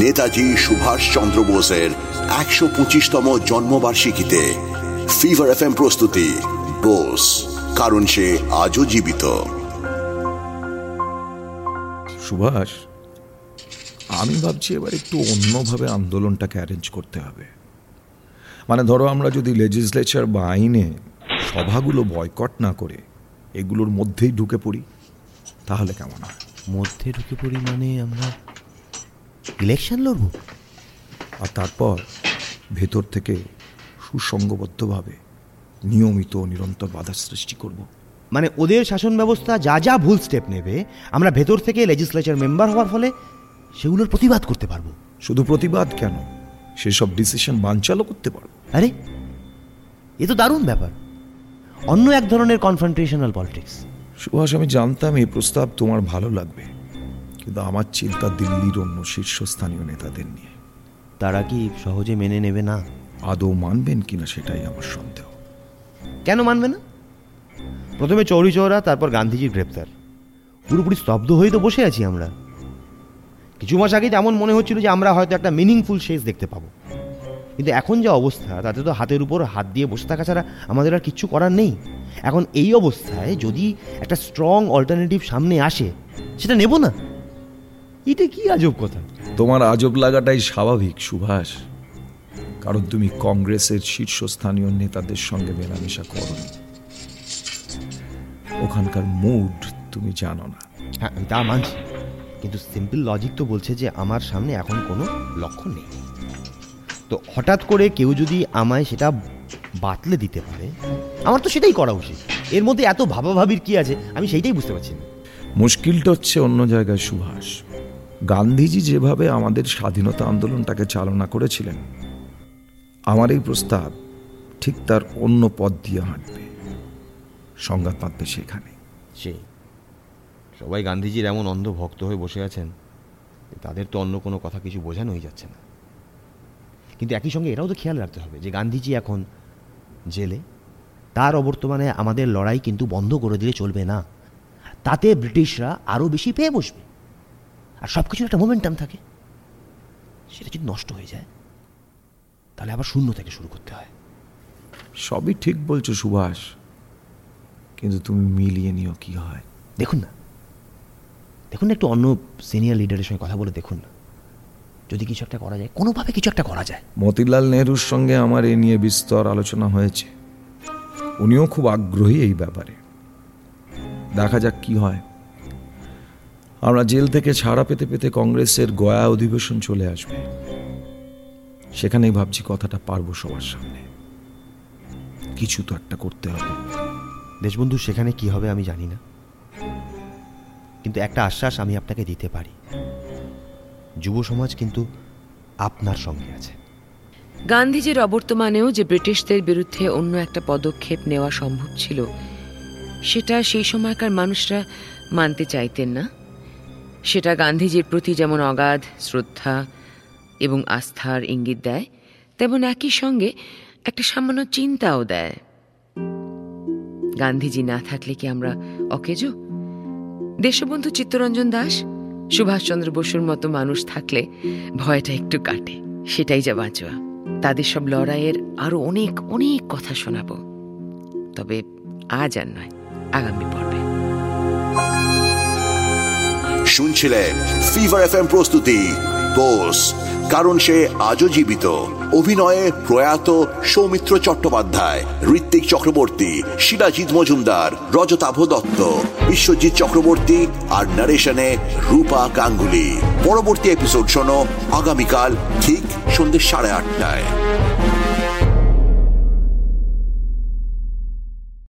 নেতাজি সুভাষ চন্দ্র বোসের একশো পঁচিশতম জন্মবার্ষিকীতে ফিভার এফ প্রস্তুতি বোস কারণ সে আজও জীবিত। সুভাষ আমি ভাবছি এবার একটু অন্যভাবে আন্দোলনটাকে অ্যারেঞ্জ করতে হবে। মানে ধরো আমরা যদি লেজিসলেচার বা আইনে সভাগুলো বয়কট না করে এগুলোর মধ্যেই ঢুকে পড়ি তাহলে কেমন হয়? মধ্যে ঢুকে পড়ি মানে আমরা ইলেকশন লড়বো? আর তারপর ভেতর থেকে সুসংগবদ্ধভাবে নিয়মিত নিরন্তর বাধা সৃষ্টি করব। মানে ওদের শাসন ব্যবস্থা যা যা ভুল স্টেপ নেবে আমরা ভেতর থেকে লেজিসলেচার মেম্বার হওয়ার ফলে সেগুলোর প্রতিবাদ করতে পারব। শুধু প্রতিবাদ কেন? সেসব ডিসিশন বানচালও করতে পারব। আরে এ তো দারুণ ব্যাপার। অন্য এক ধরনের কনফ্রন্টেশনাল পলিটিক্স সুভাষ আমি জানতাম এই প্রস্তাব তোমার ভালো লাগবে। কিন্তু আমার চিন্তা দিল্লির অন্য শীর্ষস্থানীয় নেতাদের নিয়ে। তারা কি সহজে মেনে নেবে না? আদৌ মানবেন কিনা সেটাই আমার সন্দেহ। কেন মানবে না? প্রথমে চৌরি চৌরা তারপর গান্ধীজির গ্রেপ্তার। পুরোপুরি স্তব্ধ হয়ে তো বসে আছি আমরা। কিছু মাস আগেই তো এমন মনে হচ্ছিল যে আমরা হয়তো একটা মিনিংফুল শেষ দেখতে পাবো। কিন্তু এখন যা অবস্থা তাতে তো হাতের উপর হাত দিয়ে বসে থাকা ছাড়া আমাদের আর কিচ্ছু করার নেই। এখন এই অবস্থায় যদি একটা স্ট্রং অল্টারনেটিভ সামনে আসে সেটা নেব না? এটা কি আজব কথা? তোমার আজব লাগাটাই স্বাভাবিক সুভাষ। কারণ তুমি কংগ্রেসের শীর্ষস্থানীয় নেতাদের সঙ্গে মেলামেশা করো ওখানকার মুড তুমি জানো না। হ্যাঁ তা মানছি। কিন্তু সিম্পল লজিক তো বলছে যে আমার সামনে এখন কোনো লক্ষ্য নেই। তো হঠাৎ করে কেউ যদি আমায় সেটা বাতলে দিতে পারে আমার তো সেটাই করা উচিত। এর মধ্যে এত ভাবাভাবির কি আছে? আমি সেইটাই বুঝতে পারছি না। মুশকিলটা হচ্ছে অন্য জায়গায় সুভাষ। গান্ধীজি যেভাবে আমাদের স্বাধীনতা আন্দোলনটাকে চালনা করেছিলেন, আমার এই প্রস্তাব ঠিক তার অন্য পথ দিয়ে হাঁটবে। সংঘাত পাতবে সেখানে। সেই সবাই গান্ধীজির এমন অন্ধ ভক্ত হয়ে বসে আছেন তাদের তো অন্য কোনো কথা কিছু বোঝানোই যাচ্ছে না। কিন্তু একই সঙ্গে এটাও তো খেয়াল রাখতে হবে যে গান্ধীজি এখন জেলে, তার অবর্তমানে আমাদের লড়াই কিন্তু বন্ধ করে দিলে চলবে না। তাতে ব্রিটিশরা আরও বেশি পেয়ে বসবে। আর সব কিছুর একটা মোমেন্টাম থাকে। সেটা যদি নষ্ট হয়ে যায় তাহলে আবার শূন্য থেকে শুরু করতে হয়। সবই ঠিক বলছো সুভাষ কিন্তু তুমি মিলিয়ে নিও কি হয়। দেখুন না। দেখুন না একটু অন্য সিনিয়র লিডারের সঙ্গে কথা বলে দেখুন। না যদি কিছু একটা করা যায় কোনোভাবে কিছু একটা করা যায়। মতিলাল নেহরুর সঙ্গে আমার এ নিয়ে বিস্তর আলোচনা হয়েছে। উনিও খুব আগ্রহী এই ব্যাপারে। দেখা যাক কি হয়। আমরা জেল থেকে ছাড়া পেতে পেতে কংগ্রেসের গয়া অধিবেশন চলে আসবে। সেখানেই ভাবছি কথাটা পারব সবার সামনে। কিছু তো একটা করতে হবে। দেশবন্ধু সেখানে কি হবে আমি জানি না। কিন্তু একটা আশ্বাস আমি আপনাকে দিতে পারি। যুব সমাজ কিন্তু আপনার সঙ্গে আছে। গান্ধীজির অবর্তমানেও যে ব্রিটিশদের বিরুদ্ধে অন্য একটা পদক্ষেপ নেওয়া সম্ভব ছিল সেটা সেই সময়কার মানুষরা মানতে চাইতেন না। সেটা গান্ধীজির প্রতি যেমন অগাধ শ্রদ্ধা এবং আস্থার ইঙ্গিত দেয়, তেমন একই সঙ্গে একটা সামান্য চিন্তাও দেয়। গান্ধীজি না থাকলে কি আমরা অকেজো? দেশবন্ধু চিত্তরঞ্জন দাস, সুভাষচন্দ্র বসুর মতো মানুষ থাকলে ভয়টা একটু কাটে, সেটাই যা বাঁচোয়া। তাদের সব লড়াইয়ের আরও অনেক অনেক কথা শোনাবো। তবে আজ আর নয়, আগামী পর্বে। শুনছিলেন ফিভার এফ এম প্রস্তুতি বোস কারণ সে আজও জীবিত। অভিনয়ে প্রয়াত সৌমিত্র চট্টোপাধ্যায়, ঋত্বিক চক্রবর্তী শিলাজিৎ মজুমদার, রজতাভ দত্ত, বিশ্বজিৎ চক্রবর্তী আর নারেশনে রূপা গাঙ্গুলি পরবর্তী এপিসোড শোনো আগামীকাল ঠিক সন্ধ্যে সাড়ে আটটায়।